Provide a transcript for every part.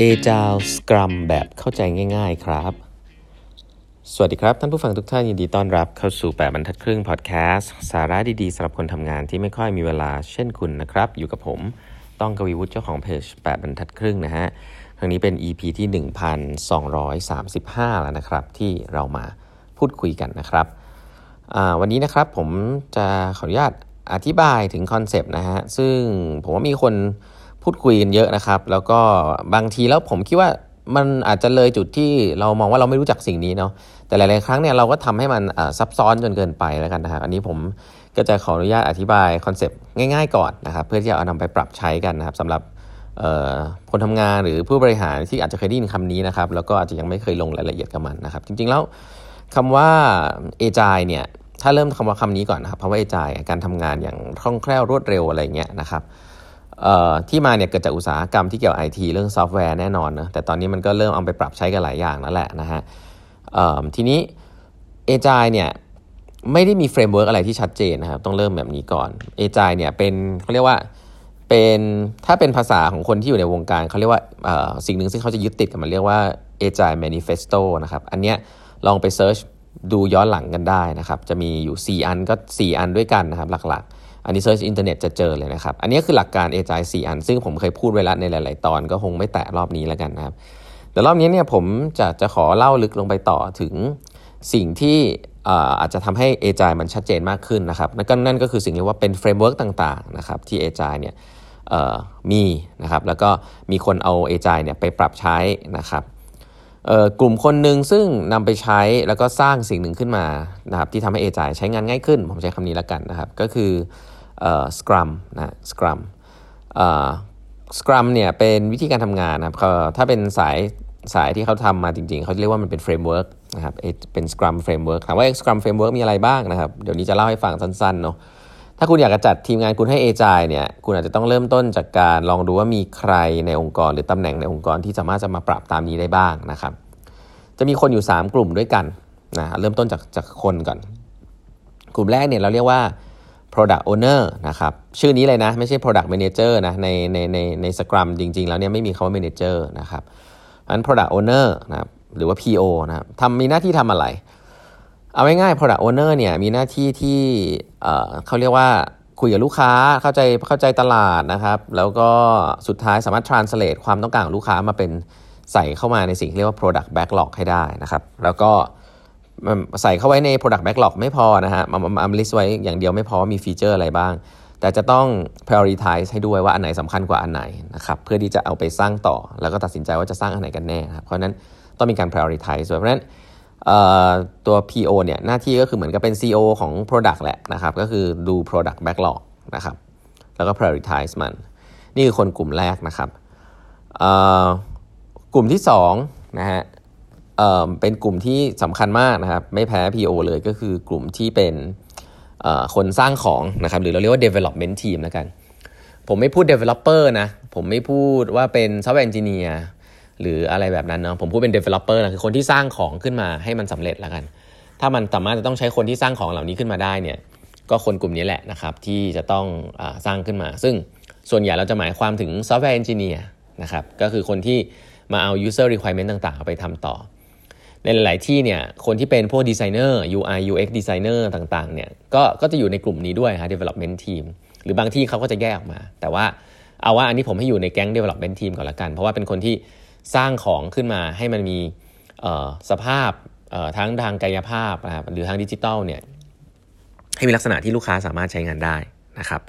เอจา e สกรัมแบบเข้าใจง่าย ๆ ครับ สวัสดีครับ ท่านผู้ฟังทุกท่านยินดีต้อนรับเข้าสู่ 8บรรทัดครึ่งพอดแคสต์สาระดี ๆสำหรับคนทำงานที่ไม่ค่อยมีเวลาเช่นคุณนะครับ อยู่กับผม ต้องกวีวุฒิเจ้าของเพจ8บรรทัดครึ่งนะฮะ ครั้งนี้เป็น EP ที่ 1235 แล้วนะครับ ที่เรามาพูดคุยกันนะครับ วันนี้นะครับผมจะขออนุญาตอธิบายถึง concept นะฮะ ซึ่งผมว่ามีคน พูดคุยกันเยอะนะครับ แล้วก็บางทีแล้วผมคิดว่ามันอาจจะเลยจุดที่เรามองว่าเราไม่รู้จักสิ่งนี้เนาะแต่หลาย ๆ ครั้งเนี่ยเราก็ทำให้มันซับซ้อนจนเกินไปแล้วกันนะครับอันนี้ผมก็จะขออนุญาตอธิบายคอนเซปต์ง่าย ๆ ก่อนนะครับเพื่อที่จะเอานำไปปรับใช้กันนะครับสำหรับคนทำงานหรือผู้บริหารที่อาจจะเคยได้ยินคำนี้นะครับแล้วก็อาจจะยังไม่เคยลงรายละเอียดกับมันนะครับ จริง ๆ แล้วคำว่าเอจายเนี่ยถ้าเริ่มคำว่าคำนี้ก่อนนะครับเพราะว่า Agile การทำงานอย่างคล่องแคล่วรวดเร็วอะไรเงี้ยนะครับ ที่มาเนี่ยเกิดจากอุตสาหกรรมที่เกี่ยวไอทีเรื่องซอฟต์แวร์แน่นอนนะแต่ตอนนี้มันก็เริ่มเอาไปปรับใช้กันหลายอย่างแล้วแหละนะฮะทีนี้ Agile เนี่ยไม่ได้มี framework อะไรที่ชัดเจนนะครับต้องเริ่มแบบนี้ก่อน Agile เนี่ยเป็นเขาเรียกว่าเป็นถ้าเป็นภาษาของคนที่อยู่ในวงการเขาเรียกว่าสิ่งหนึ่งซึ่งเขาจะยึดติดกับมันเรียกว่า Agile Manifesto นะครับอันเนี้ยลองไป search ดูย้อนหลังกันได้นะครับจะมีอยู่ 4 อันก็ 4 อันด้วยกันนะครับหลักๆ อันนี้ search อินเทอร์เน็ตจะเจอเลยนะครับ อันนี้คือหลักการ Agile 4 อัน ซึ่งผมเคยพูดไว้แล้วในหลาย ๆ ตอนก็คงไม่แตะรอบนี้แล้วกันนะครับแต่รอบนี้เนี่ยผมจะจะขอเล่าลึกลงไปต่อถึงสิ่งที่อาจจะทำให้ a อ i มันชัดเจนมากขึ้นนะครับนั่นก็นั่นก็คือสิ่งที่ว่าเป็น framework ต่าง ๆ นะครับที่ Agile เนี่ยมีนะครับแล้วก็มีคนเอา a อ i เนี่ยไปปรับใช้นะครับกลุ่มคนหนึ่งซึ่งนำไปใช้แล้วก็สร้างสิ่งหนึ่งขึ้นมานะครับที่ทำให้ Agile ใช้งานง่ายขึ้น ผมใช้คำนี้แล้วกันนะครับ ก็คือ Scrum นะ Scrum Scrum เนี่ยเป็นวิธีการทำงานนะครับถ้าเป็นสายสายที่เขาทำมาจริงๆ เขาเรียกว่ามันเป็น framework นะครับเป็น Scrum Framework ถามว่า Scrum Framework มีอะไรบ้างนะครับ เดี๋ยวนี้จะเล่าให้ฟังสั้นๆเนาะถ้าคุณอยากจะจัดทีมงานคุณให้เอจายเนี่ย คุณอาจจะต้องเริ่มต้นจากการลองดูว่ามีใครในองค์กร หรือตำแหน่งในองค์กรที่สามารถจะมาปรับตามนี้ได้บ้างนะครับ จะมีคนอยู่ 3 กลุ่มด้วยกันนะเริ่มต้นจากจากคนก่อน กลุ่มแรกเนี่ยเราเรียกว่า product owner นะครับชื่อนี้เลยนะ ไม่ใช่ product manager นะในในในในสครัมจริง ๆ แล้วเนี่ยไม่มีคำว่า manager นะครับอัน product owner นะครับหรือว่า PO นะครับทำมีหน้าที่ทำอะไร เอาง่ายๆ product owner เนี่ยมีหน้าที่ที่เขาเรียกว่าคุยกับลูกค้าเข้าใจเข้าใจตลาดนะครับ แล้วก็สุดท้ายสามารถ translate ความต้องการของลูกค้ามาเป็นใส่เข้ามาในสิ่งที่เรียกว่า product backlog ให้ได้นะครับ แล้วก็ ใส่เข้าไว้ใน product backlog ไม่พอนะฮะมามา list ไว้อย่างเดียวไม่พอมีฟีเจอร์อะไรบ้าง แต่จะต้อง prioritize ให้ด้วยว่าอันไหนสำคัญกว่าอันไหนนะครับเพื่อที่จะเอาไปสร้างต่อ แล้วก็ตัดสินใจว่าจะสร้างอันไหนกันแน่ครับเพราะนั้นต้องมีการ prioritize เพราะนั้นตัว PO เนี่ยหน้าที่ก็คือเหมือนกับเป็น CO ของ product แหละนะครับก็คือดู product backlog นะครับแล้วก็ prioritize มัน นี่คือคนกลุ่มแรกนะครับกลุ่มที่2นะฮะ เป็นกลุ่มที่สำคัญมากนะครับ ไม่แพ้ PO เลยก็คือกลุ่มที่เป็นคนสร้างของนะครับ หรือเราเรียกว่า development team แล้วกัน ผมไม่พูด developer นะ ผมไม่พูดว่าเป็น software engineer หรืออะไรแบบนั้นเนาะ ผมพูดเป็น developer นะคือคนที่สร้างของขึ้นมาให้มันสำเร็จแล้วกัน ถ้ามันสามารถจะต้องใช้คนที่สร้างของเหล่านี้ขึ้นมาได้เนี่ย ก็คนกลุ่มนี้แหละนะครับที่จะต้องสร้างขึ้นมา ซึ่งส่วนใหญ่เราจะหมายความถึง software engineer นะครับ ก็คือคนที่มาเอา user requirement ต่างๆ ไปทำต่อ ในหลาย ๆ ที่เนี่ยคนที่เป็นพวกดีไซเนอร์ UI UX ดีไซเนอร์ต่าง ๆ เนี่ยก็ก็จะอยู่ในกลุ่มนี้ด้วยฮะ development team หรือบางที่เขาก็จะแยกออกมา แต่ว่าเอาว่าอันนี้ผมให้อยู่ในแก๊ง development team ก่อนละกัน เพราะว่าเป็นคนที่สร้างของขึ้นมาให้มันมีสภาพทั้งทางกายภาพนะครับหรือทางดิจิตอลเนี่ยให้มีลักษณะที่ลูกค้าสามารถใช้งานได้นะครับ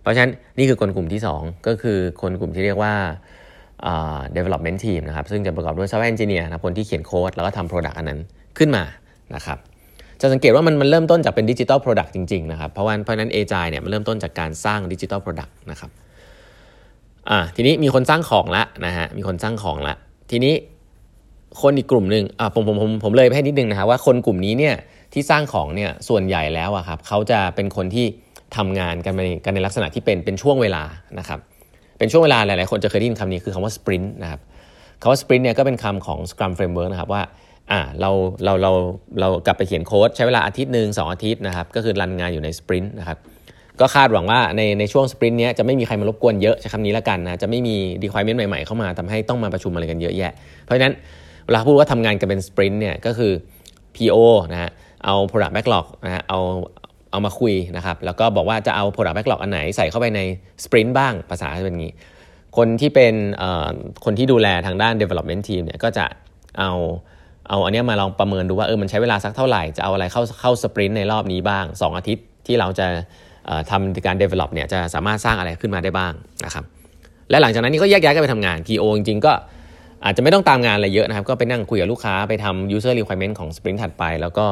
เพราะฉะนั้นนี่คือคนกลุ่มที่ 2 ก็คือคนกลุ่มที่เรียกว่า development team นะครับซึ่งจะประกอบด้วย software engineer นะคนที่เขียนโค้ดแล้วก็ทำ product อันนั้นขึ้นมานะครับจะสังเกตว่ามันมันเริ่มต้นจากเป็น digital product จริงๆนะครับเพราะว่าเพราะนั้น Agile เนี่ยมันเริ่มต้นจากการสร้าง digital product นะครับอ่าทีนี้มีคนสร้างของละนะฮะมีคนสร้างของละ ทีนี้คนอีกกลุ่มหนึ่งอ่าผมผมผมผมเลยไปให้นิดนึงนะครับว่าคนกลุ่มนี้เนี่ยที่สร้างของเนี่ยส่วนใหญ่แล้วอะครับเขาจะเป็นคนที่ทำงานกันในกันในลักษณะที่เป็นเป็นช่วงเวลานะครับ เป็นช่วงเวลาหลาย ๆ คนจะเคยได้ยินคำนี้คือคำว่า sprint นะครับคำว่า sprint เนี่ยก็เป็นคำของ Scrum Framework นะครับว่าอ่าเราเราเราเรากลับไปเขียนโค้ดใช้เวลาอาทิตย์หนึ่งสองอาทิตย์นะครับก็คือ run งานอยู่ใน sprint นะครับก็คาดหวังว่าในในช่วง sprint นี้จะไม่มีใครมารบกวนเยอะใช้คำนี้แล้วกันนะจะไม่มี requirement ใหม่ ๆ เข้ามาทำให้ต้องมาประชุมอะไรกันเยอะแยะ เพราะฉะนั้นเวลาพูดว่าทำงานกันเป็น sprint เนี่ยก็คือ PO นะฮะเอา product backlog นะฮะเอา เอามาคุยนะครับ แล้วก็บอกว่าจะเอา product backlog อันไหนใส่เข้าไปใน sprint บ้าง ภาษาจะเป็นงี้ คนที่เป็นคนที่ดูแลทางด้าน development team เนี่ยก็จะเอาเอาอันนี้มาลองประเมินดูว่าเออมันใช้เวลาสักเท่าไหร่ จะเอาอะไรเข้าเข้าสปรินต์ในรอบนี้บ้าง 2 อาทิตย์ที่เราจะทำการ develop เนี่ยจะสามารถสร้างอะไรขึ้นมาได้บ้างนะครับและหลังจากนั้นนี่ก็แยกย้ายกันไปทำงาน PO จริงๆก็อาจจะไม่ต้องตามงานอะไรเยอะนะครับ ก็ไปนั่งคุยกับลูกค้าไปทำ user requirement ของ sprint ถัดไป แล้วก็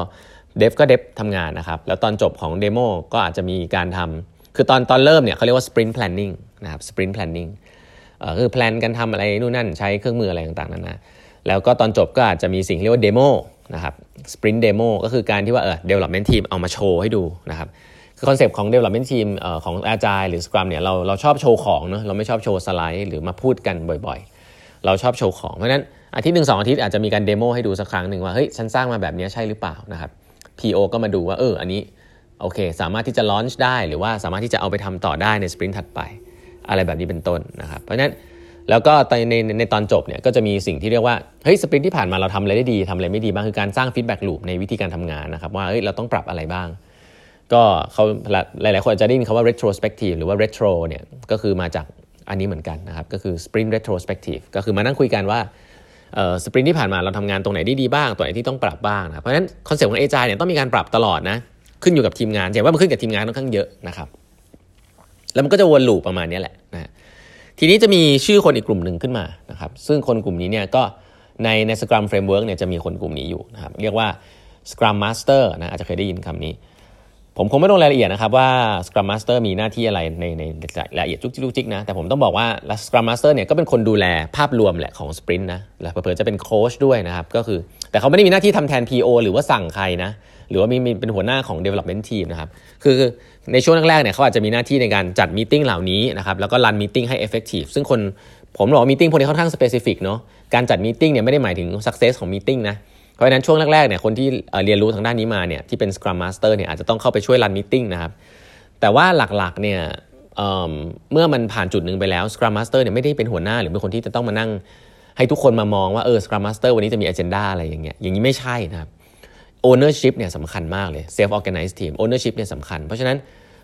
เดฟก็เดฟทำงานนะครับ แล้วตอนจบของเดโมก็อาจจะมีการทำคือตอนตอนเริ่มเนี่ยเขาเรียกว่า sprint planning นะครับ sprint planning เอ่อคือ plan กันทำอะไรนู่นนั่นใช้เครื่องมืออะไรต่างๆนั่นนะแล้วก็ตอนจบก็อาจจะมีสิ่งเรียกว่า demo นะครับ sprint demo ก็คือการที่ว่าเออ development team เอามาโชว์ให้ดูนะครับคือ concept ของ development team เออของ agile หรือ scrum เนี่ยเราเราชอบโชว์ของเนาะเราไม่ชอบโชว์สไลด์หรือมาพูดกันบ่อยๆ เราชอบโชว์ของ เพราะฉะนั้นอาทิตย์หนึ่งสองอาทิตย์อาจจะมีการ demo ให้ดูสักครั้งหนึ่งว่าเฮ้ยฉันสร้างมาแบบนี้ใช่หรือเปล่านะครับ PO ก็มาดูว่าเอออันนี้โอเค สามารถที่จะ launch ได้หรือว่าสามารถที่จะเอาไปทำต่อได้ใน sprint ถัดไป อะไรแบบนี้เป็นต้นนะครับเพราะฉะนั้นแล้วก็ในในในตอนจบเนี่ยก็จะมีสิ่งที่เรียกว่าเฮ้ย sprint ที่ผ่านมาเราทำอะไรได้ดีทำอะไรไม่ดีบ้างคือการสร้าง feedback loop ในวิธีการทำงานนะครับว่าเฮ้ยเราต้องปรับอะไรบ้าง ก็เขาหลาย ๆ คนอาจจะได้ยินคำว่า retrospective หรือว่า retro เนี่ยก็คือมาจากอันนี้เหมือนกันนะครับก็คือ sprint retrospective ก็คือมานั่งคุยกันว่า sprint ที่ผ่านมาเราทำงานตรงไหนได้ดีบ้างตัวไหนที่ต้องปรับบ้างนะเพราะฉะนั้นคอนเซ็ปต์ของ agile เนี่ยต้องมีการปรับตลอดนะขึ้นอยู่กับทีมงานแต่ว่ามันขึ้นกับทีมงานค่อนข้างเยอะนะครับแล้วมันก็จะวนลูปประมาณนี้แหละนะทีนี้จะมีชื่อคนอีกกลุ่มหนึ่งขึ้นมานะครับซึ่งคนกลุ่มนี้เนี่ยก็ในใน Scrum Framework เนี่ยจะมีคนกลุ่มนี้อยู่นะครับเรียกว่า Scrum Master นะอาจจะเคยได้ยินคำนี้ ผมคงไม่ลงรายละเอียดนะครับว่า Scrum Master มีหน้าที่อะไรในในรายละเอียดจุกจิกจิกนะ แต่ผมต้องบอกว่า Scrum Master เนี่ยก็เป็นคนดูแลภาพรวมแหละของ Sprint นะ และเผื่อจะเป็นโค้ชด้วยนะครับ ก็คือ แต่เขาไม่ได้มีหน้าที่ทำแทน PO หรือว่าสั่งใครนะ หรือว่ามีเป็นหัวหน้าของ development team นะครับ คือในช่วงแรกๆเนี่ยเขาอาจจะมีหน้าที่ในการจัด meeting เหล่านี้นะครับ แล้วก็ run meeting ให้ effective ซึ่งคนผมบอกว่า meeting พวกนี้ค่อนข้าง specific เนาะ การจัด meeting เนี่ยไม่ได้หมายถึง success ของ meeting นะ เพราะฉะนั้นช่วงแรกๆเนี่ยคนที่เรียนรู้ทางด้านนี้มาเนี่ยที่เป็น Scrum Master เนี่ยอาจจะต้องเข้าไปช่วย run meeting นะครับแต่ว่าหลักๆเนี่ยเเมื่อมันผ่านจุดหนึ่งไปแล้ว Scrum Master เนี่ยไม่ได้เป็นหัวหน้าหรือเป็นคนที่จะต้องมานั่งให้ทุกคนมามองว่าเออ Scrum Master วันนี้จะมี agenda อะไรอย่างเงี้ยอย่างนี้ไม่ใช่นะครับ ownership เนี่ยสำคัญมากเลย self organized team ownership เนี่ยสำคัญ เพราะฉะนั้น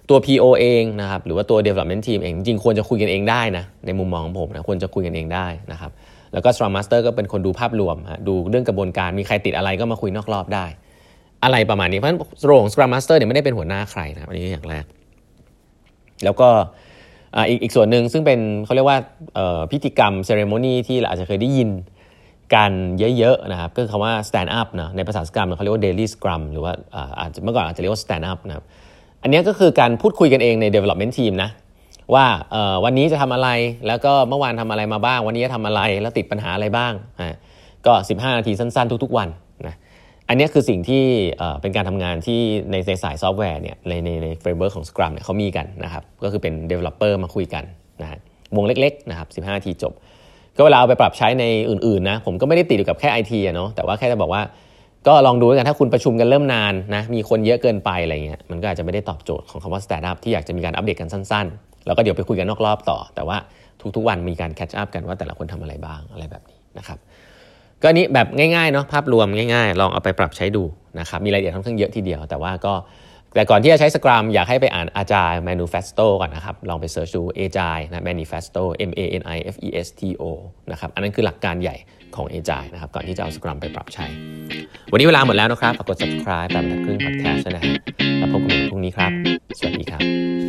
ตัว PO เองนะครับหรือว่าตัว development team เองจริงควรจะคุยกันเองได้นะในมุมมองของผมนะควรจะคุยกันเองได้นะครับ แล้วก็ Scrum Master ก็เป็นคนดูภาพรวมฮะดูเรื่องกระบวนการมีใครติดอะไรก็มาคุยนอกรอบได้ อะไรประมาณนี้เพราะฉะนั้นโรง Scrum Master เนี่ยไม่ได้เป็นหัวหน้าใครนะอันนี้อย่างแรกแล้วก็อีกอีกส่วนหนึ่งซึ่งเป็นเขาเรียกว่าพิธีกรรมเซเรโมนีที่เราอาจจะเคยได้ยินกันเยอะๆนะครับก็คือคำว่า stand up นะในภาษาสกรัมเขาเรียกว่า daily scrum หรือว่าอาจจะเมื่อก่อนอาจจะเรียกว่า stand up นะครับอันนี้ก็คือการพูดคุยกันเองใน development team นะ ว่าวันนี้จะทำอะไรแล้วก็เมื่อวานทำอะไรมาบ้าง วันนี้จะทำอะไรแล้วติดปัญหาอะไรบ้างก็ 15 นาทีสั้นๆ ทุก ๆ วันนะอันนี้คือสิ่งที่เป็นการทำงานที่ในสายซอฟต์แวร์เนี่ยในในใน framework ของ Scrum เนี่ยเขามีกันนะครับก็คือเป็น Developer มาคุยกันนะฮะวงเล็กๆนะครับ15 นาทีจบ ก็เวลาเอาไปปรับใช้ในอื่นๆนะผมก็ไม่ได้ติดอยู่กับแค่ไอทีอะเนาะแต่ว่าแค่จะบอกว่าก็ลองดูกันถ้าคุณประชุมกันเริ่มนานนะมีคนเยอะเกินไปอะไรเงี้ยมันก็อาจจะไม่ได้ตอบโจทย์ของคำว่า stand up ที่อยากจะมีการอัปเดตกันสั้น แล้วก็เดี๋ยวไปคุยกันนอกรอบต่อ แต่ว่าทุกๆวันมีการ catch up กันว่าแต่ละคนทำอะไรบ้างอะไรแบบนี้นะครับก็นี้แบบง่ายๆเนาะภาพรวมง่ายๆ ลองเอาไปปรับใช้ดูนะครับมีรายละเอียดค่อนข้างเยอะทีเดียว แต่ว่าก็แต่ก่อนที่จะใช้ Scrum อยากให้ไปอ่านอาจารย์ Manifesto ก่อนนะครับ ลองไปเสิร์ชดู Agile นะ Manifesto M A N I F E S T O นะครับอันนั้นคือหลักการใหญ่ของ Agile นะครับก่อนที่จะเอา Scrum ไปปรับใช้ วันนี้เวลาหมดแล้วนะครับฝากกด subscribe แบบทัดครึ่ง podcast นะฮะแล้วพบกันใหม่พรุ่งนี้ครับ สวัสดีครับ